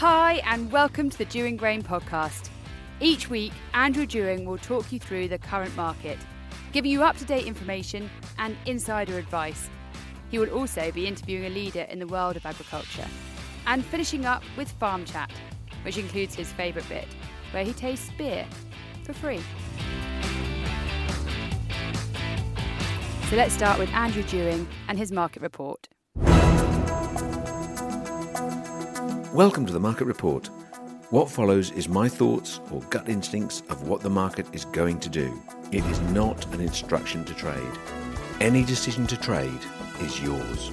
Hi, and welcome to the Dewing Grain podcast. Each week, Andrew Dewing will talk you through the current market, giving you up to date information and insider advice. He will also be interviewing a leader in the world of agriculture and finishing up with Farm Chat, which includes his favourite bit, where he tastes beer for free. So let's start with Andrew Dewing and his market report. Welcome to the Market Report. What follows is my thoughts or gut instincts of what the market is going to do. It is not an instruction to trade. Any decision to trade is yours.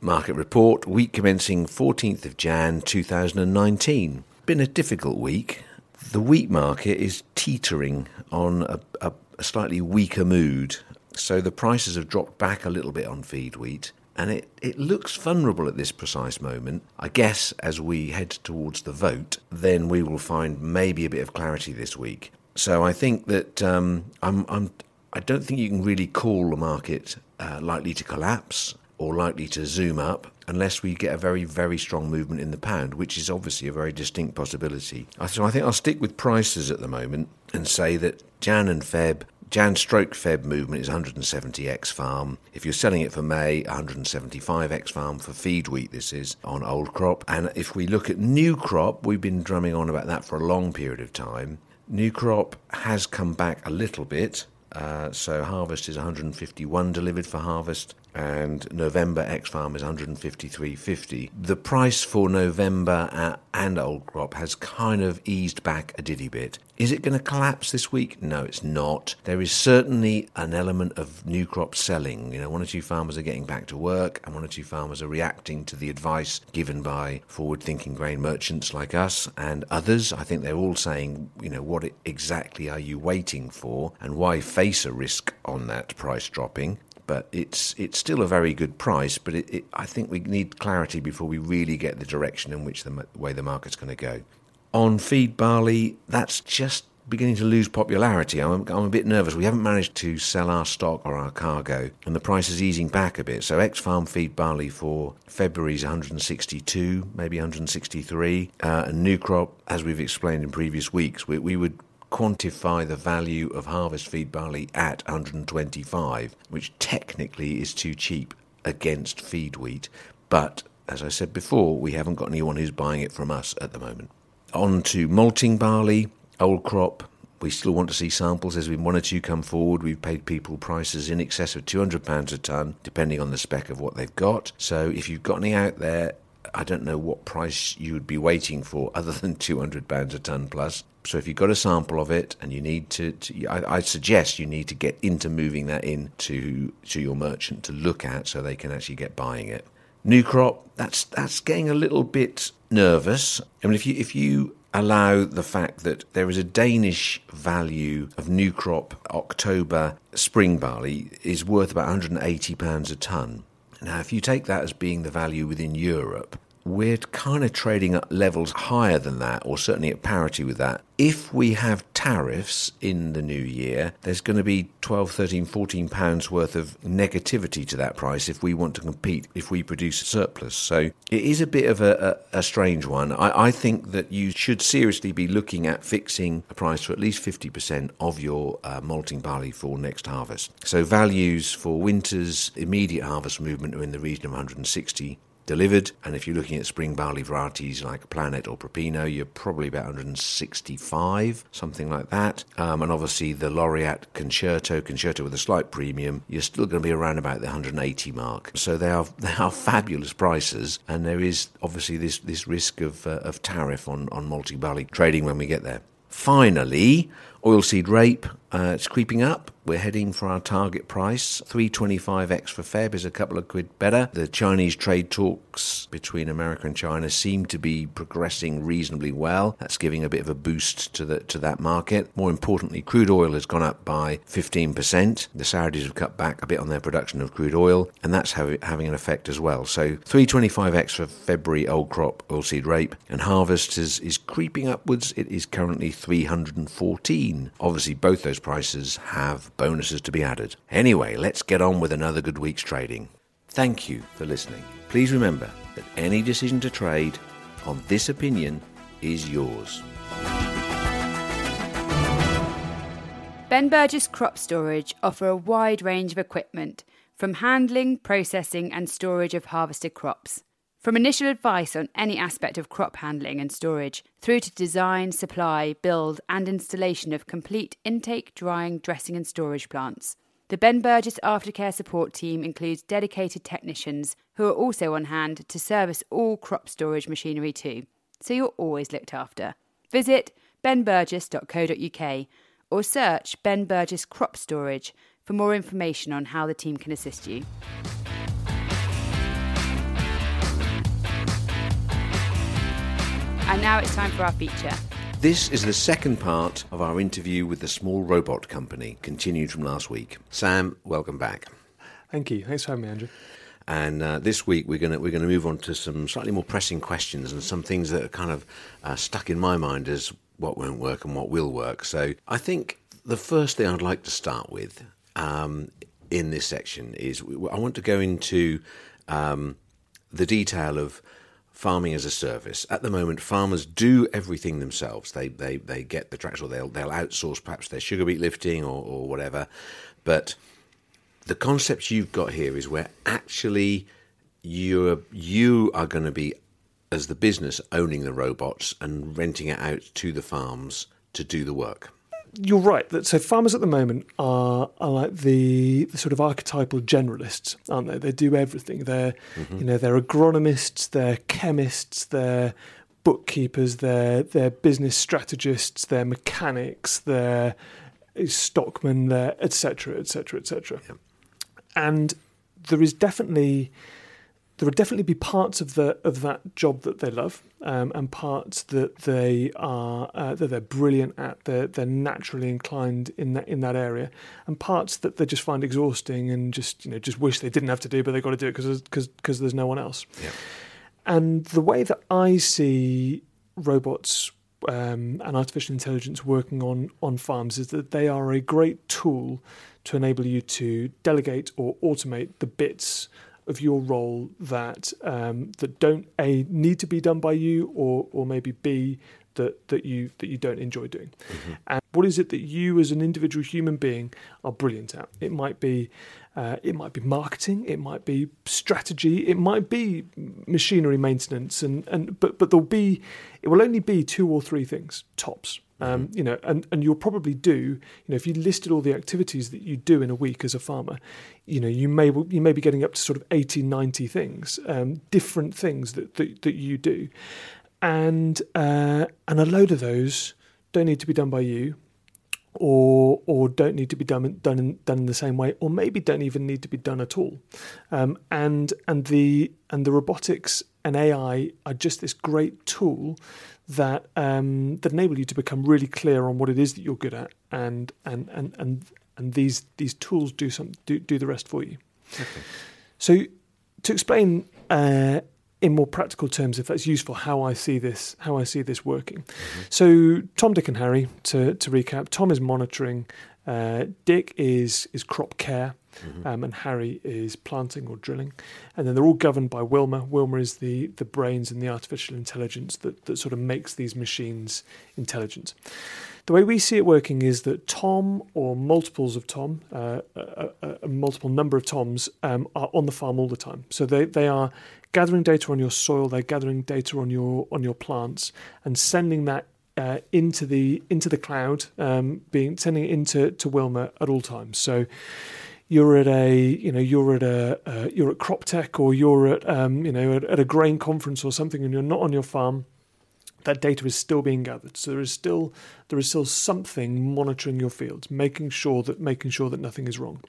Market Report, week commencing 14th of Jan 2019. Been a difficult week. The wheat market is teetering on a, a, a slightly weaker mood, so the prices have dropped back a little bit on feed wheat and it, it looks vulnerable at this precise moment. I guess as we head towards the vote, then we will find maybe a bit of clarity this week. So I think that um, I'm, I'm, I don't think you can really call the market uh, likely to collapse or likely to zoom up unless we get a very, very strong movement in the pound, which is obviously a very distinct possibility. So I think I'll stick with prices at the moment and say that Jan and Feb Jan stroke Feb movement is 170 X farm. If you're selling it for May, 175 X farm for feed wheat, this is on old crop. And if we look at new crop, we've been drumming on about that for a long period of time. New crop has come back a little bit. Uh, so harvest is 151 delivered for harvest, and November X Farm is 153.50. The price for November uh, and Old Crop has kind of eased back a diddy bit. Is it going to collapse this week? No, it's not. There is certainly an element of new crop selling. You know, one or two farmers are getting back to work, and one or two farmers are reacting to the advice given by forward-thinking grain merchants like us and others. I think they're all saying, you know, what exactly are you waiting for, and why face a risk on that price dropping? But it's it's still a very good price. But it, it, I think we need clarity before we really get the direction in which the way the market's going to go. On feed barley, that's just beginning to lose popularity. I'm, I'm a bit nervous. We haven't managed to sell our stock or our cargo, and the price is easing back a bit. So, ex farm feed barley for February is 162, maybe 163. Uh, and new crop, as we've explained in previous weeks, we, we would quantify the value of harvest feed barley at 125, which technically is too cheap against feed wheat. But as I said before, we haven't got anyone who's buying it from us at the moment. On to malting barley, old crop. We still want to see samples. There's been one or two come forward. We've paid people prices in excess of £200 a tonne, depending on the spec of what they've got. So if you've got any out there, I don't know what price you would be waiting for other than £200 a tonne plus. So if you've got a sample of it and you need to, to I, I, suggest you need to get into moving that in to, to your merchant to look at so they can actually get buying it. New crop, that's that's getting a little bit nervous. I mean, if you if you allow the fact that there is a Danish value of new crop October spring barley is worth about 180 pounds a ton. Now, if you take that as being the value within Europe, we're kind of trading at levels higher than that, or certainly at parity with that. If we have tariffs in the new year, there's going to be 12, 13, 14 pounds worth of negativity to that price if we want to compete, if we produce a surplus. So it is a bit of a, a, a strange one. I, I, think that you should seriously be looking at fixing a price for at least 50% of your uh, malting barley for next harvest. So values for winter's immediate harvest movement are in the region of 160 delivered. And if you're looking at spring barley varieties like Planet or Propino, you're probably about 165, something like that. Um, and obviously the Laureate Concerto, Concerto with a slight premium, you're still going to be around about the 180 mark. So they are they are fabulous prices, and there is obviously this this risk of uh, of tariff on on malting barley trading when we get there. Finally, oilseed rape, uh, it's creeping up. We're heading for our target price. 325x for Feb is a couple of quid better. The Chinese trade talks between America and China seem to be progressing reasonably well. That's giving a bit of a boost to the to that market. More importantly, crude oil has gone up by 15%. The Saudis have cut back a bit on their production of crude oil, and that's having an effect as well. So 325x for February old crop oilseed rape, and harvest is, is creeping upwards. It is currently 314. Obviously, both those prices have bonuses to be added. Anyway, let's get on with another good week's trading. Thank you for listening. Please remember that any decision to trade on This Opinion is Yours. Ben Burgess Crop Storage offer a wide range of equipment from handling, processing, and storage of harvested crops. From initial advice on any aspect of crop handling and storage, through to design, supply, build, and installation of complete intake, drying, dressing, and storage plants. The Ben Burgess Aftercare Support Team includes dedicated technicians who are also on hand to service all crop storage machinery too, so you're always looked after. Visit benburgess.co.uk or search Ben Burgess Crop Storage for more information on how the team can assist you. And now it's time for our feature. This is the second part of our interview with the small robot company, continued from last week. Sam, welcome back. Thank you. Thanks for having me, Andrew. And uh, this week we're going to we're going to move on to some slightly more pressing questions and some things that are kind of uh, stuck in my mind as what won't work and what will work. So I think the first thing I'd like to start with um, in this section is I want to go into um, the detail of farming as a service. At the moment, farmers do everything themselves. They they, they get the tractor, or they'll they'll outsource perhaps their sugar beet lifting or, or whatever. But the concept you've got here is where actually you you are going to be as the business owning the robots and renting it out to the farms to do the work you're right. That so farmers at the moment are are like the, the sort of archetypal generalists, aren't they? They do everything. They're mm-hmm. you know they're agronomists, they're chemists, they're bookkeepers, they're they're business strategists, they're mechanics, they're stockmen, they're etc. etc. etc. And there is definitely there would definitely be parts of the of that job that they love, um, and parts that they are uh, that they're brilliant at. They're they're naturally inclined in that in that area, and parts that they just find exhausting and just you know just wish they didn't have to do, but they've got to do it because because because there's no one else. Yeah. And the way that I see robots um, and artificial intelligence working on on farms is that they are a great tool to enable you to delegate or automate the bits of your role that um, that don't a need to be done by you, or or maybe b that that you that you don't enjoy doing. Mm-hmm. And what is it that you, as an individual human being, are brilliant at? It might be uh, it might be marketing, it might be strategy, it might be machinery maintenance, and and but but there'll be it will only be two or three things tops. Um, mm-hmm. you know, and, and you'll probably do, you know, if you listed all the activities that you do in a week as a farmer, you know, you may you may be getting up to sort of 80, 90 things, um, different things that, that, that you do. And uh, and a load of those don't need to be done by you or or don't need to be done done in, done in the same way, or maybe don't even need to be done at all. Um, and and the and the robotics and AI are just this great tool that um, that enable you to become really clear on what it is that you're good at, and and and and and these these tools do some do, do the rest for you. Okay. So to explain uh, in more practical terms, if that's useful, how I see this how I see this working. Mm-hmm. So Tom, Dick, and Harry. To to recap, Tom is monitoring. Uh, Dick is is crop care. Mm-hmm. Um, and Harry is planting or drilling, and then they're all governed by Wilma. Wilma is the the brains and the artificial intelligence that that sort of makes these machines intelligent. The way we see it working is that Tom or multiples of Tom, uh, a, a, a, multiple number of Toms, um, are on the farm all the time. So they, they are gathering data on your soil, they're gathering data on your on your plants, and sending that uh, into the into the cloud, um, being sending it into to Wilma at all times. So you're at a you know you're at a uh, you're at CropTec or you're at um, you know at, at, a grain conference or something, and you're not on your farm. That data is still being gathered, so there is still there is still something monitoring your fields, making sure that making sure that nothing is wrong.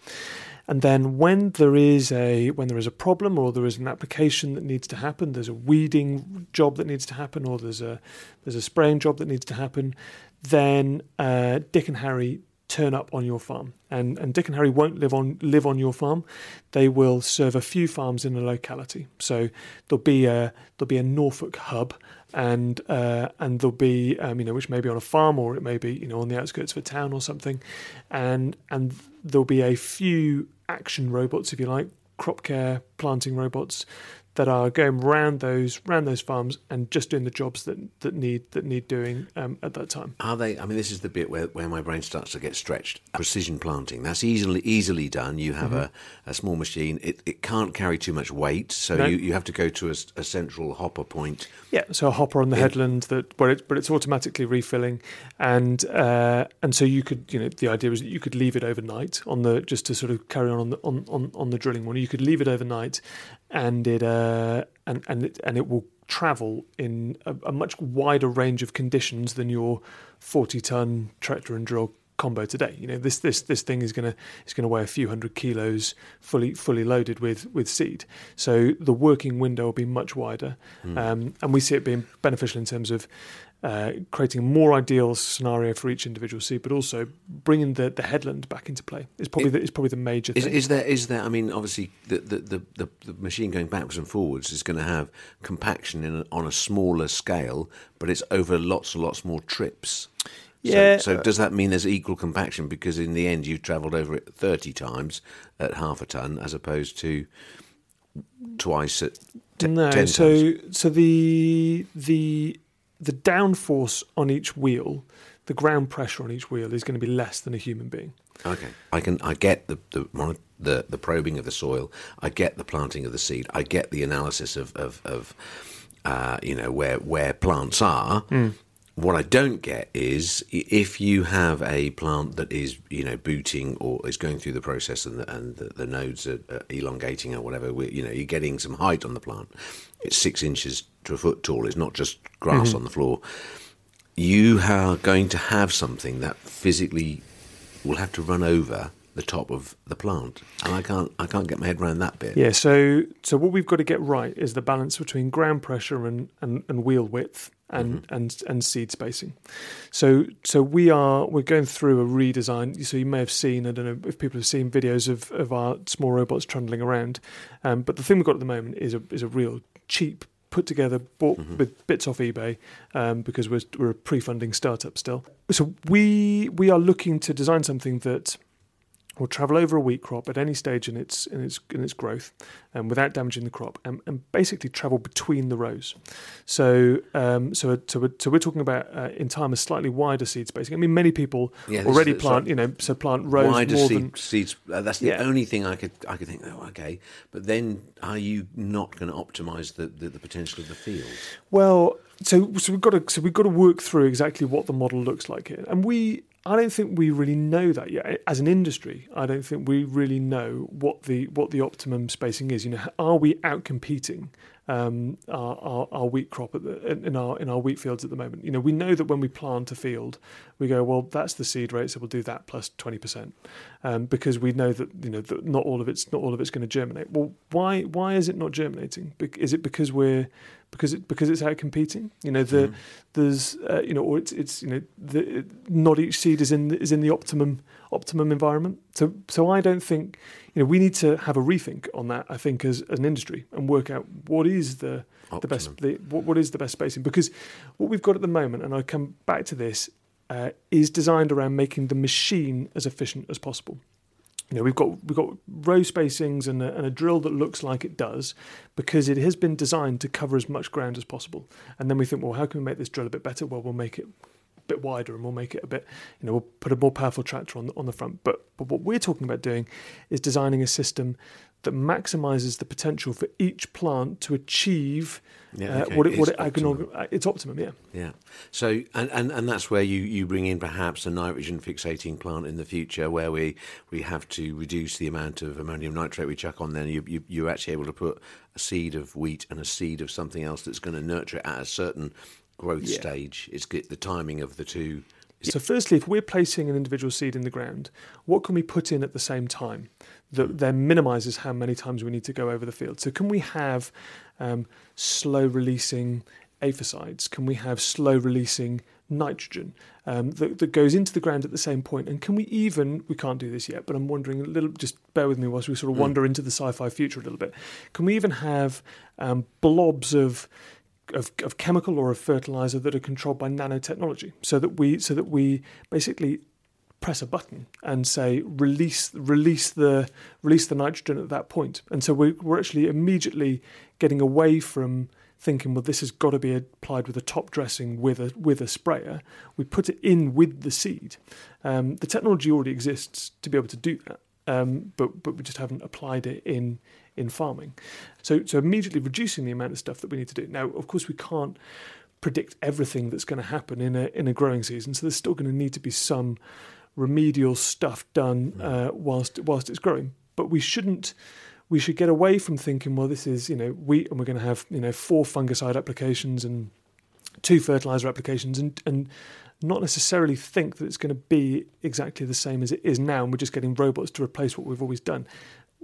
And then when there is a when there is a problem or there is an application that needs to happen, there's a weeding job that needs to happen, or there's a there's a spraying job that needs to happen, then uh, Dick and Harry turn up on your farm. And and Dick and Harry won't live on live on your farm. They will serve a few farms in the locality. So there'll be a there'll be a Norfolk hub and uh, and there'll be um, you know which may be on a farm or it may be you know on the outskirts of a town or something, and and there'll be a few action robots if you like, crop care planting robots that are going round those round those farms and just doing the jobs that that need that need doing um, at that time. Are they? I mean, this is the bit where, where my brain starts to get stretched. Precision planting that's easily easily done. You have mm-hmm. a, a small machine. It, it can't carry too much weight, so no. you, you have to go to a, a, central hopper point. Yeah, so a hopper on the headland that where it but it's automatically refilling, and uh, and so you could you know the idea is that you could leave it overnight on the just to sort of carry on on the on, on, on the drilling one. You could leave it overnight, and it uh, and and it, and it will travel in a, a much wider range of conditions than your 40 ton tractor and drill combo today. You know, this this this thing is gonna is gonna weigh a few hundred kilos, fully fully loaded with with seed. So the working window will be much wider, mm. um, and we see it being beneficial in terms of uh, creating a more ideal scenario for each individual seed, but also bringing the, the headland back into play is probably it, the, is probably the major is, thing. Is there is there? I mean, obviously the the, the, the, the machine going backwards and forwards is going to have compaction in a, on a smaller scale, but it's over lots and lots more trips. Yeah. So, so, does that mean there's equal compaction because in the end you've travelled over it 30 times at half a ton as opposed to twice at t- no. so times? so the the the downforce on each wheel, the ground pressure on each wheel is going to be less than a human being. Okay, I can I get the the the, the probing of the soil, I get the planting of the seed, I get the analysis of of, of uh, you know where where plants are. Mm. What I don't get is if you have a plant that is, you know, booting or is going through the process and the, and the, the nodes are, elongating or whatever, you know, you're getting some height on the plant. It's six inches to a foot tall. It's not just grass mm-hmm. on the floor. You are going to have something that physically will have to run over the top of the plant, and I can't I can't get my head around that bit. Yeah, so so what we've got to get right is the balance between ground pressure and and, and wheel width and, mm-hmm. and and seed spacing. So so we are we're going through a redesign. So you may have seen I don't know if people have seen videos of, of our small robots trundling around, um, but the thing we've got at the moment is a is a real cheap put together, bought mm-hmm. with bits off eBay um, because we're we're a pre-funding startup still. So we we are looking to design something that will travel over a wheat crop at any stage in its in its in its growth, um, without damaging the crop, and, and, basically travel between the rows. So um, so so we're, so we're talking about uh, in time a slightly wider seed spacing. I mean, many people yeah, already plant you know so plant rows wider more seed, than seeds. Uh, that's the yeah. only thing I could I could think. Oh, okay, but then are you not going to optimise the, the the potential of the field? Well, so so we've got to so we've got to work through exactly what the model looks like here, and we I don't think we really know that yet. As an industry, I don't think we really know what the what the optimum spacing is. You know, are we out competing um, our, our, our, wheat crop the, in our in our wheat fields at the moment? You know, we know that when we plant a field, we go, well, that's the seed rate, so we'll do that plus twenty percent, um, because we know that you know that not all of it's not all of it's going to germinate. Well, why why is it not germinating? Is it because we're because it because it's out competing. You know, the mm. there's uh, you know, or it's it's you know, the, not each seed is in is in the optimum optimum environment. So so I don't think you know we need to have a rethink on that. I think as, as an industry and work out what is the optimum. the best the, what, what is the best spacing because what we've got at the moment, and I come back to this, uh, is designed around making the machine as efficient as possible you know, we've got we've got row spacings and a, and a, drill that looks like it does because it has been designed to cover as much ground as possible. And then we think, well, how can we make this drill a bit better? Well, we'll make it a bit wider and we'll make it a bit, you know, we'll put a more powerful tractor on the, on the front. But but what we're talking about doing is designing a system that maximizes the potential for each plant to achieve yeah, uh, okay. uh, what it, what it optimum. Uh, it's optimum. Yeah. Yeah. So and, and, and that's where you, you bring in perhaps a nitrogen fixating plant in the future, where we we have to reduce the amount of ammonium nitrate we chuck on. Then you, you you're actually able to put a seed of wheat and a seed of something else that's going to nurture it at a certain growth yeah. stage. It's the timing of the two. So, firstly, if we're placing an individual seed in the ground, what can we put in at the same time that then minimises how many times we need to go over the field? So, can we have um, slow releasing aphicides? Can we have slow releasing nitrogen um, that, that, goes into the ground at the same point? And can we even, we can't do this yet, but I'm wondering a little, just bear with me whilst we sort of mm. wander into the sci fi future a little bit. Can we even have um, blobs of of, of, chemical or of fertilizer that are controlled by nanotechnology, so that we so that we basically press a button and say release release the release the nitrogen at that. And so we, we're actually immediately getting away from thinking, well, this has got to be applied with a top dressing with a with a sprayer. We put it in with the seed. Um, the technology already exists to be able to do that, um, but but we just haven't applied it in in farming. So so immediately reducing the amount of stuff that we need to do. Now, of course, we can't predict everything that's going to happen in a in a growing season. So there's still going to need to be some remedial stuff done uh, whilst whilst it's growing. But we shouldn't. We should get away from thinking, well, this is you know wheat, and we're going to have you know four fungicide applications and two fertilizer applications, and and not necessarily think that it's going to be exactly the same as it is now, and we're just getting robots to replace what we've always done.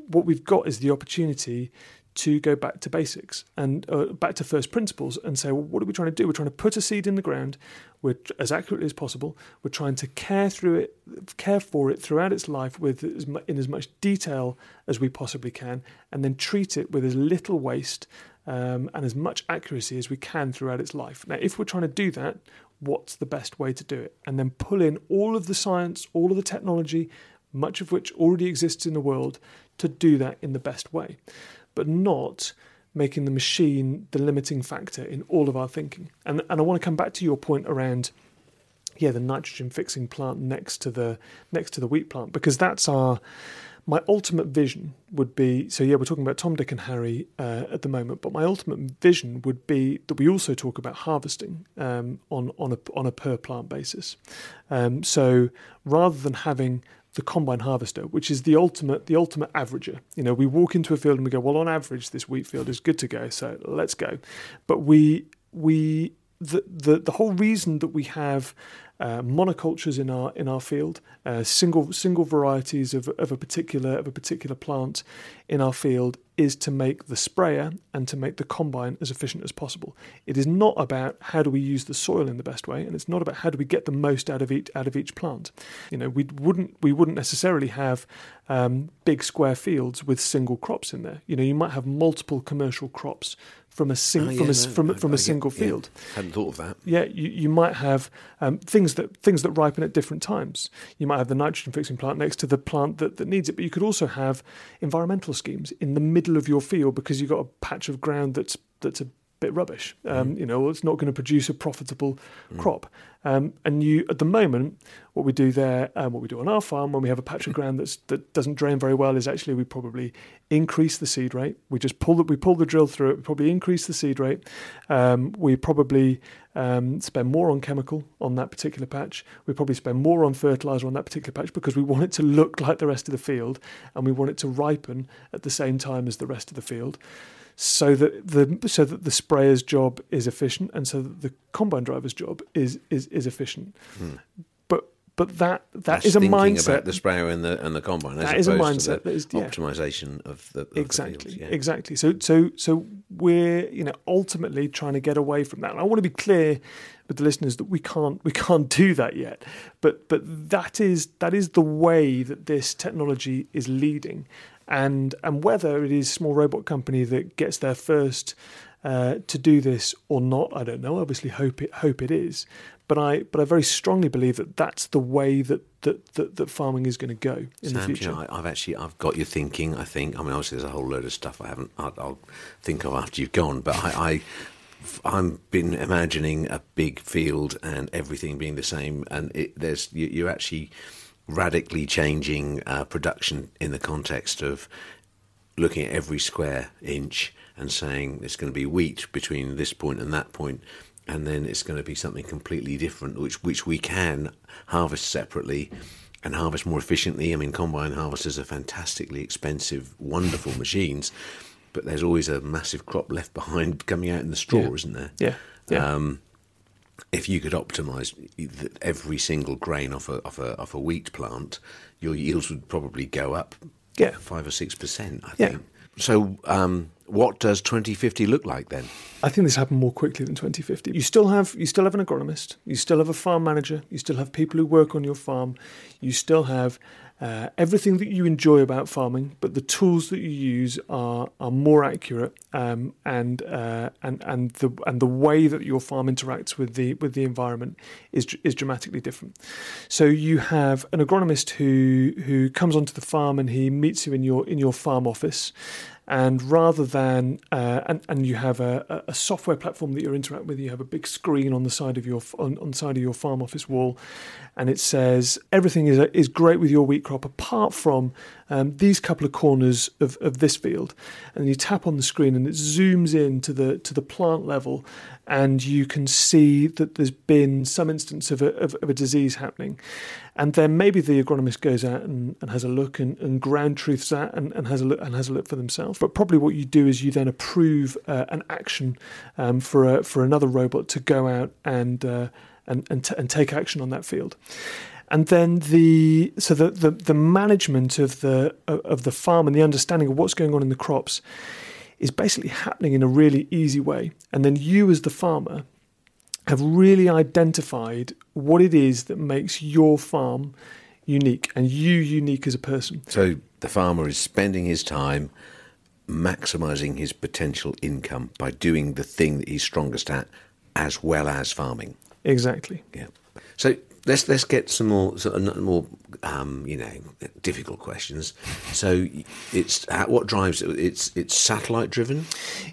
What we've got is the opportunity to go back to basics and uh, back to first principles and say, well, what are we trying to do? We're trying to put a seed in the ground, we're as accurately as possible. We're trying to care through it, care for it throughout its life with as mu- in as much detail as we possibly can, and then treat it with as little waste um, and as much accuracy as we can throughout its life. Now, if we're trying to do that, what's the best way to do it? And then pull in all of the science, all of the technology, much of which already exists in the world, to do that in the best way but not making the machine the limiting factor in all of our thinking. And and I want to come back to your point around yeah, the nitrogen fixing plant next to the next to the wheat plant because that's our my ultimate vision would be so yeah we're talking about Tom Dick and Harry uh, at the moment but my ultimate vision would be that we also talk about harvesting um, on on a on a per plant basis um, so rather than having the combine harvester, which is the ultimate the ultimate averager. You know, we walk into a field and we go, well, on average, this wheat field is good to go, so let's go. But we we the the, the whole reason that we have uh, monocultures in our in our field, uh, single single varieties of, of a particular of a particular plant in our field is to make the sprayer and to make the combine as efficient as possible. It is not about how do we use the soil in the best way, and it's not about how do we get the most out of each out of each plant. You know, we wouldn't we wouldn't necessarily have um, big square fields with single crops in there. You know, you might have multiple commercial crops from a sing- Oh, yeah, from a no, from, I- from I a get- single yeah, field. hadn't thought of that. Yeah, you, you might have um, things that things that ripen at different times. You might have the nitrogen fixing plant next to the plant that, that needs it, but you could also have environmental schemes in the middle of your field because you've got a patch of ground that's that's a bit rubbish. Um, You know, it's not going to produce a profitable crop. Um, and you, at the moment, what we do there, um, what we do on our farm when we have a patch of ground that's that doesn't drain very well, is actually we probably increase the seed rate. We just pull the, we pull the drill through it. We probably increase the seed rate. Um, we probably um, spend more on chemical on that particular patch. We probably spend more on fertilizer on that particular patch because we want it to look like the rest of the field, and we want it to ripen at the same time as the rest of the field so that the so that the sprayer's job is efficient and so that the combine driver's job is is, is efficient. But but that that Hmm. That's is a mindset. about the sprayer and the and the combine. That is a mindset that is- yeah. optimization of the of the exactly fields, yeah. exactly so so so we're you know ultimately trying to get away from that and i want to be clear with the listeners that we can't we can't do that yet but but that is that is the way that this technology is leading and and whether it is small robot company that gets there first uh, to do this or not i don't know obviously hope it hope it is but i but i very strongly believe that that's the way that that that, that farming is going to go in the Sam, do future you know, I, I've actually I've got you thinking. I think. I mean, obviously, there's a whole load of stuff I haven't. I'll, I'll think of after you've gone. But I, I I'm been imagining a big field and everything being the same, and it, there's you, you're actually radically changing uh, production in the context of looking at every square inch and saying it's going to be wheat between this point and that point, and then it's going to be something completely different, which which we can harvest separately and harvest more efficiently. I mean, combine harvesters are fantastically expensive, wonderful machines, but there's always a massive crop left behind coming out in the straw, Yeah. isn't there? yeah yeah Um, if you could optimize every single grain off a, off a off a wheat plant, your yields would probably go up Yeah. five or six percent. I Yeah. think. So, um, what does 2050 look like then? I think this happened more quickly than 2050. You still have you still have an agronomist, you still have a farm manager, you still have people who work on your farm, you still have uh, everything that you enjoy about farming, but the tools that you use are are more accurate, um, and uh, and and the and the way that your farm interacts with the with the environment is is dramatically different. So you have an agronomist who who comes onto the farm and he meets you in your in your farm office, and rather than uh, and, and you have a, a software platform that you interact with you have a big screen on the side of your on, on side of your farm office wall and it says everything is is great with your wheat crop apart from um, these couple of corners of, of this field. And you tap on the screen and it zooms in to the to the plant level and you can see that there's been some instance of a, of, of a disease happening. And then maybe the agronomist goes out and, and has a look and, and ground truths that and, and has a look and has a look for themselves. But probably what you do is you then approve uh, an action um, for a, for another robot to go out and uh, and and, t- and take action on that field and then the so the, the, the management of the uh, of the farm and the understanding of what's going on in the crops is basically happening in a really easy way and then you as the farmer have really identified what it is that makes your farm unique and you unique as a person. So the farmer is spending his time maximizing his potential income by doing the thing that he's strongest at as well as farming. Exactly. Yeah. So let's let's get some more sort of more um, you know difficult questions. So it's uh, what drives it? It's it's satellite driven.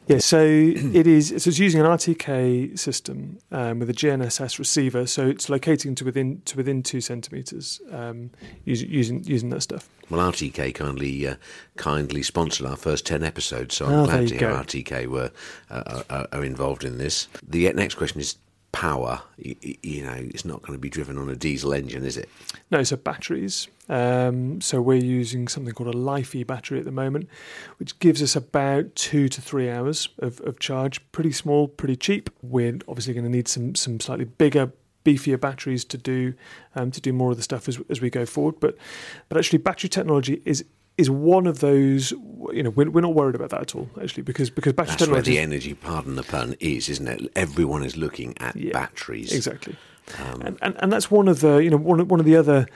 Yeah. So it is. So it's using an RTK system um, with a GNSS receiver. So it's locating to within to within two centimeters um, using using using that stuff. Well, RTK kindly uh, kindly sponsored our first ten episodes, so I'm oh, glad to hear go. RTK were uh, are, are involved in this. The next question is power, you, you, know, it's not going to be driven on a diesel engine, is it? No, so batteries. Um, so we're using something called a LiFeE battery at the moment, which gives us about two to three hours of, of charge. Pretty small, pretty cheap. We're obviously going to need some some slightly bigger beefier batteries to do um, to do more of the stuff as, as we go forward. But but actually, battery technology is is one of those. You know, we're, we're not worried about that at all, actually, because because battery That's where the energy, pardon the pun, is, isn't it? Everyone is looking at yeah, batteries. Exactly. Um, and, and and that's one of the you know one of, one of the other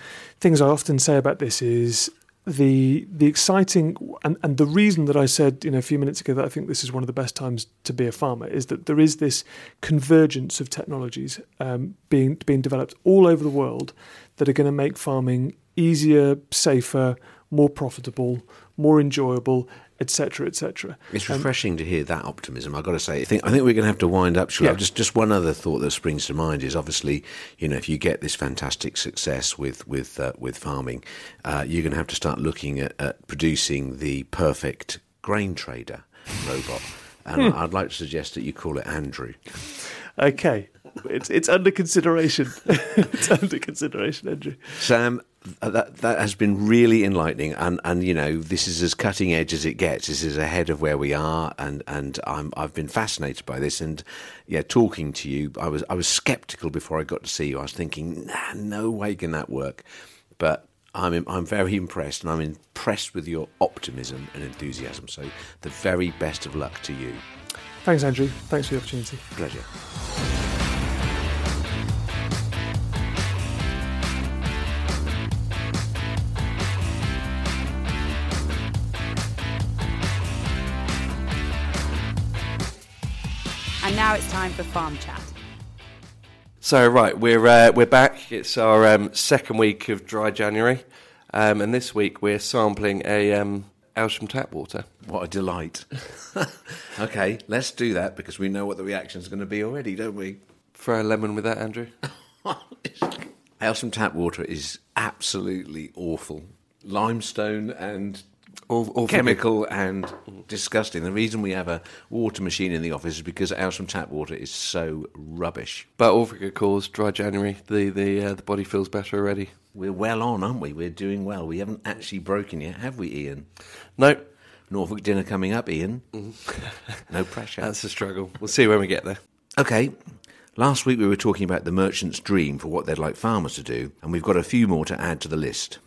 things I often say about this is the the exciting and, and the reason that I said you know a few minutes ago that I think this is one of the best times to be a farmer is that there is this convergence of technologies um, being being developed all over the world that are going to make farming easier, safer, more profitable, more enjoyable, etc., etc. It's um, refreshing um, to hear that optimism. I've got to say, I think I think we're going to have to wind up. Yeah. Just just one other thought that springs to mind is obviously, you know, if you get this fantastic success with with uh, with farming, uh, you're going to have to start looking at, at producing the perfect grain trader robot. And hmm. I'd like to suggest that you call it Andrew. Okay, it's it's under consideration. it's under consideration, Andrew. Sam, Uh, that that has been really enlightening, and and you know this is as cutting edge as it gets. This is ahead of where we are, and and I'm I've been fascinated by this, and yeah, talking to you, I was I was skeptical before I got to see you. I was thinking, nah, no way can that work, but. I'm I'm very impressed, and I'm impressed with your optimism and enthusiasm. So, the very best of luck to you. Thanks, Andrew. Thanks for the opportunity. Pleasure. And now it's time for Farm Chat. So right, we're uh, we're back. It's our um, second week of dry January, um, and this week we're sampling a um, Aylsham tap water. What a delight! okay, let's do that because we know what the reaction is going to be already, don't we? Throw a lemon with that, Andrew. Aylsham tap water is absolutely awful. Limestone and all, all chemical and disgusting. The reason we have a water machine in the office is because Aylsham tap water is so rubbish. But all for good cause. Dry January, the the uh, the body feels better already. We're well on, aren't we? We're doing well. We haven't actually broken yet, have we, Ian? No. Norfolk dinner coming up, Ian. Mm-hmm. no pressure. That's a struggle. We'll see when we get there. Okay. Last week we were talking about the merchant's dream for what they'd like farmers to do, and we've got a few more to add to the list.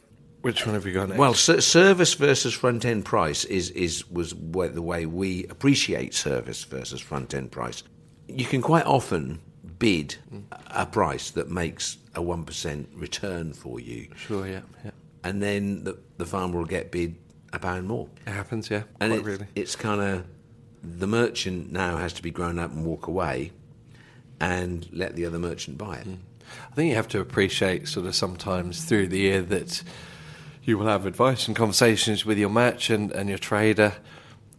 Which one have you got next? Well, service versus front end price is is was the way we appreciate service versus front end price. You can quite often bid mm. a price that makes a one percent return for you. Sure, yeah, yeah. and then the, the farmer will get bid a pound more. It happens, yeah. And it's, really. it's kind of the merchant now has to be grown up and walk away and let the other merchant buy it. Mm. I think you have to appreciate sort of sometimes through the year that you will have advice and conversations with your merchant and your trader.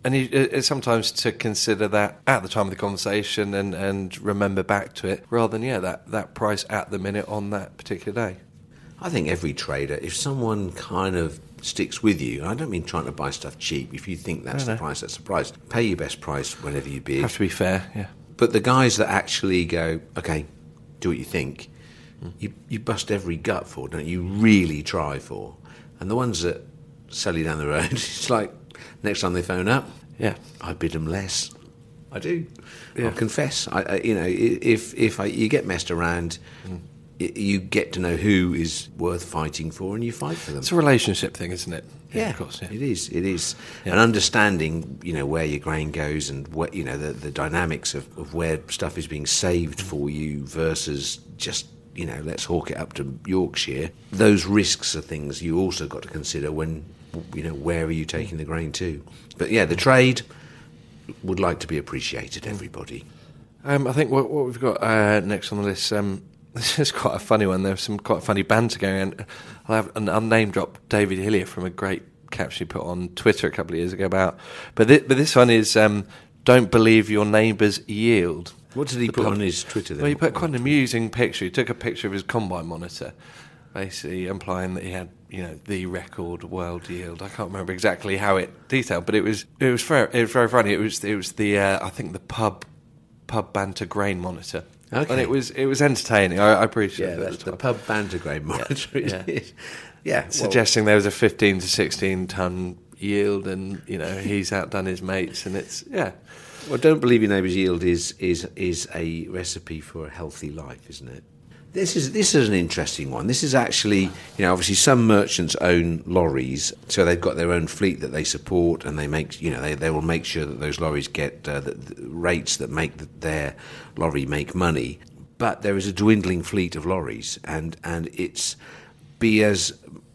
And you, it's sometimes to consider that at the time of the conversation and, and remember back to it rather than, yeah, that, that price at the minute on that particular day. I think every trader, if someone kind of sticks with you, I don't mean trying to buy stuff cheap, if you think that's the price, that's the price. Pay your best price whenever you bid. Have to be fair, yeah. But the guys that actually go, okay, do what you think, you, you bust every gut for, don't you? You really try for. And the ones that sell you down the road, it's like next time they phone up, Yeah. I bid them less. I do. Yeah. I'll confess. I, I, you know, if if I, you get messed around, mm. y you get to know who is worth fighting for, and you fight for them. It's a relationship thing, isn't it? Yeah, of course. Yeah. it is. It is, Yeah. and understanding, you know, where your grain goes and what you know the, the dynamics of, of where stuff is being saved for you versus just you know let's hawk it up to Yorkshire. Those risks are things you also got to consider when you know where are you taking the grain to. But yeah, the trade would like to be appreciated. Everybody. Um, I think what, what we've got uh, next on the list. Um, this is quite a funny one. There's some quite funny banter going on. I'll have an unnamed drop David Hillier from a great caption he put on Twitter a couple of years ago about. But thi- but this one is um, don't believe your neighbour's yield. What did he put pub- on his Twitter? Then? Well, he put quite an amusing picture. He took a picture of his combine monitor, basically implying that he had, you know, the record world yield. I can't remember exactly how it detailed, but it was it was very it was very funny. It was it was the uh, I think the pub pub banter grain monitor, Okay. and it was it was entertaining. I, I appreciate yeah, it. that's the pub banter grain monitor. it yeah. yeah. well- suggesting there was a 15 to 16 ton yield, and you know he's outdone his mates, and it's yeah. Well, don't believe your neighbour's yield is is is a recipe for a healthy life, isn't it? This is this is an interesting one. This is actually, you know, obviously some merchants own lorries, so they've got their own fleet that they support, and they make, you know, they, they will make sure that those lorries get uh, the, the rates that make the, their lorry make money. But there is a dwindling fleet of lorries, and and it's be as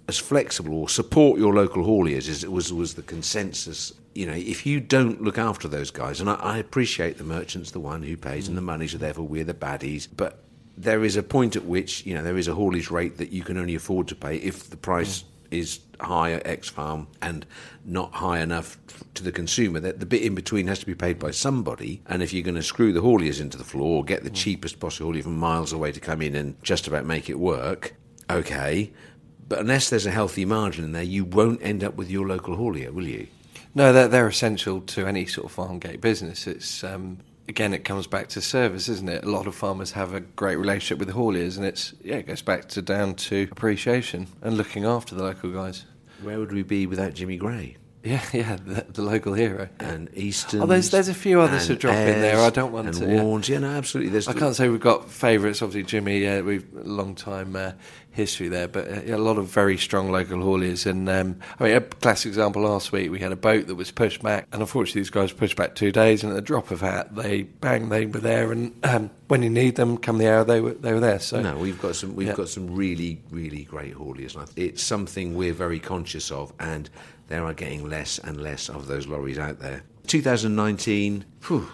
as flexible or support your local hauliers it was was the consensus. You know, if you don't look after those guys, and I, I appreciate the merchant's the one who pays and the mm. money, so therefore we're the baddies. But there is a point at which you know there is a haulage rate that you can only afford to pay if the price mm. is high at X farm and not high enough to the consumer. That the bit in between has to be paid by somebody. And if you're going to screw the hauliers into the floor, or get the mm. cheapest possible haulier from miles away to come in and just about make it work, okay. But unless there's a healthy margin in there, you won't end up with your local haulier, will you? No, they're, they're essential to any sort of farm gate business. It's um, again, it comes back to service, isn't it? A lot of farmers have a great relationship with the hauliers, and it's yeah, it goes back to down to appreciation and looking after the local guys. Where would we be without Jimmy Gray Yeah, yeah, the, the local hero. and Easton? Oh, there's- there's a few others to drop in there. I don't want and to, yeah. Warnes. Yeah, no, absolutely. There's I can't say we've got favourites. Obviously, Jimmy, uh, we've a long time uh, history there, but uh, a lot of very strong local hauliers. And um, I mean, a classic example last week, we had a boat that was pushed back, and unfortunately, these guys pushed back two days. And at the drop of hat, they bang, they were there, and um, when you need them, come the hour, they were they were there. So No, we've got some. We've Yeah. got some really, really great hauliers. And it's something we're very conscious of, and there are getting less and less of those lorries out there. 2019, whew,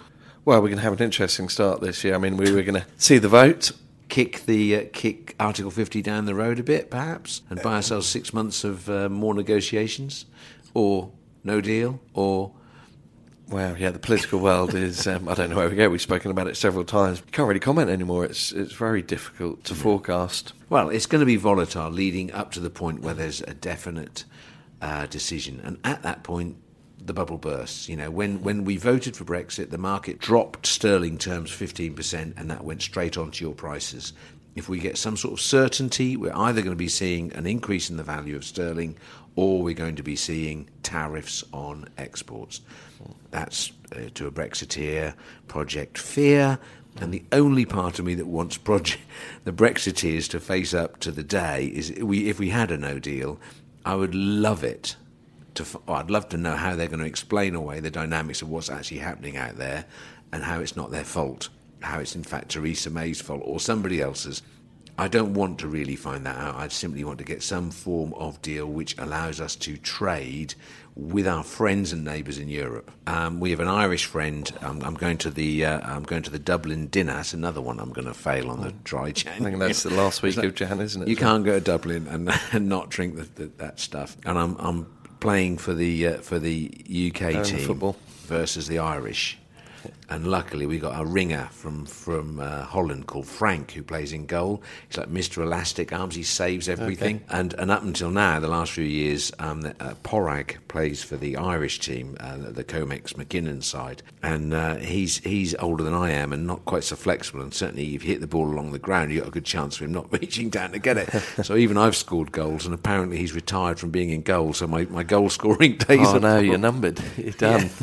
well, we're going to have an interesting start this year. I mean, we were going to see the vote. Kick the uh, kick Article 50 down the road a bit, perhaps, and buy ourselves six months of uh, more negotiations, or no deal, or Wow, yeah, the political world is. Um, I don't know where we go. We've spoken about it several times. Can't really comment anymore. It's it's very difficult to forecast. Well, it's going to be volatile leading up to the point where there's a definite uh, decision, and at that point, the bubble bursts. You know, when when we voted for Brexit, the market dropped sterling terms 15%, and that went straight onto your prices. If we get some sort of certainty, we're either going to be seeing an increase in the value of sterling, or we're going to be seeing tariffs on exports. That's uh, to a Brexiteer, Project Fear. And the only part of me that wants project, the Brexiteers to face up to the day is we, if we had a no deal, I would love it. To, oh, I'd love to know how they're going to explain away the dynamics of what's actually happening out there and how it's not their fault, how it's in fact Theresa May's fault or somebody else's. I don't want to really find that out. I simply want to get some form of deal which allows us to trade with our friends and neighbours in Europe. Um, we have an Irish friend. Um, I'm going to the uh, I'm going to the Dublin dinner. That's another one I'm going to fail on the dry Jan. I think that's the last week of Jan, isn't it? You can't go to Dublin and, and not drink the, the, that stuff. And I'm I'm playing for the uh, for the UK team football. versus the Irish. And luckily, we got a ringer from from uh, Holland called Frank, who plays in goal. He's like Mr. Elastic Arms. He saves everything. And and up until now, the last few years, um, uh, Porag plays for the Irish team, uh, the Comex McKinnon side. And uh, he's he's older than I am, and not quite so flexible. And certainly, if you hit the ball along the ground, you have got a good chance of him not reaching down to get it. so even I've scored goals, and apparently he's retired from being in goal. So my, my goal scoring days Oh are no, you're numbered. You're done.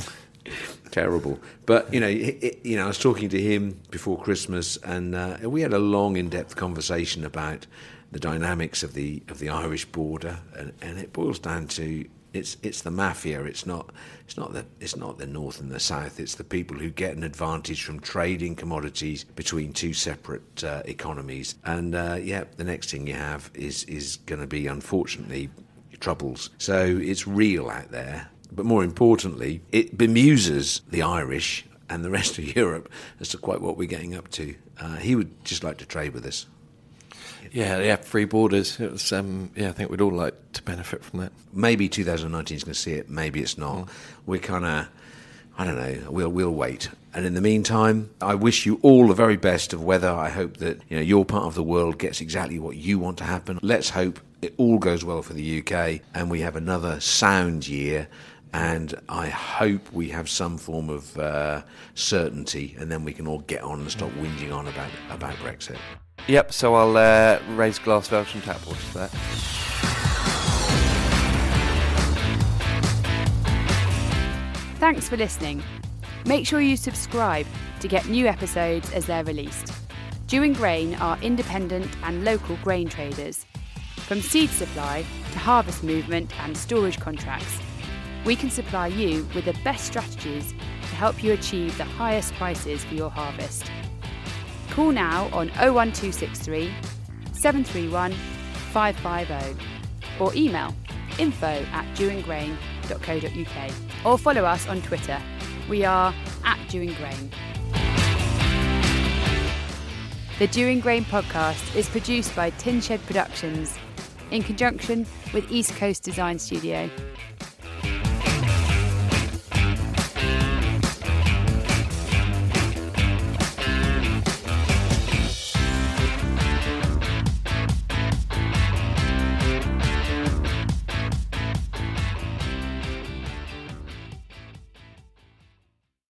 terrible. But you know, it, you know, I was talking to him before Christmas, and uh, we had a long, in-depth conversation about the dynamics of the of the Irish border, and, and it boils down to it's it's the mafia. It's not it's not the it's not the north and the south. It's the people who get an advantage from trading commodities between two separate uh, economies. And uh, yeah, the next thing you have is is going to be unfortunately troubles. So it's real out there. But more importantly, it bemuses the Irish and the rest of Europe as to quite what we're getting up to. Uh, he would just like to trade with us. Yeah, yeah, free borders. It was, um, yeah, I think we'd all like to benefit from that. Maybe 2019 is going to see it. Maybe it's not. We're kind of, I don't know. We'll we'll wait. And in the meantime, I wish you all the very best of weather. I hope that you know your part of the world gets exactly what you want to happen. Let's hope it all goes well for the UK and we have another sound year. And I hope we have some form of uh, certainty, and then we can all get on and stop whinging on about about Brexit. Yep, so I'll uh, raise glass Belgian tap water for that. Thanks for listening. Make sure you subscribe to get new episodes as they're released. Dewing Grain are independent and local grain traders. From seed supply to harvest movement and storage contracts, we can supply you with the best strategies to help you achieve the highest prices for your harvest. Call now on 01263 731 550 or email info at dewingrain.co.uk or follow us on Twitter. We are at Dewing Grain. The Dewing Grain podcast is produced by Tin Shed Productions in conjunction with East Coast Design Studio.